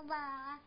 爸爸，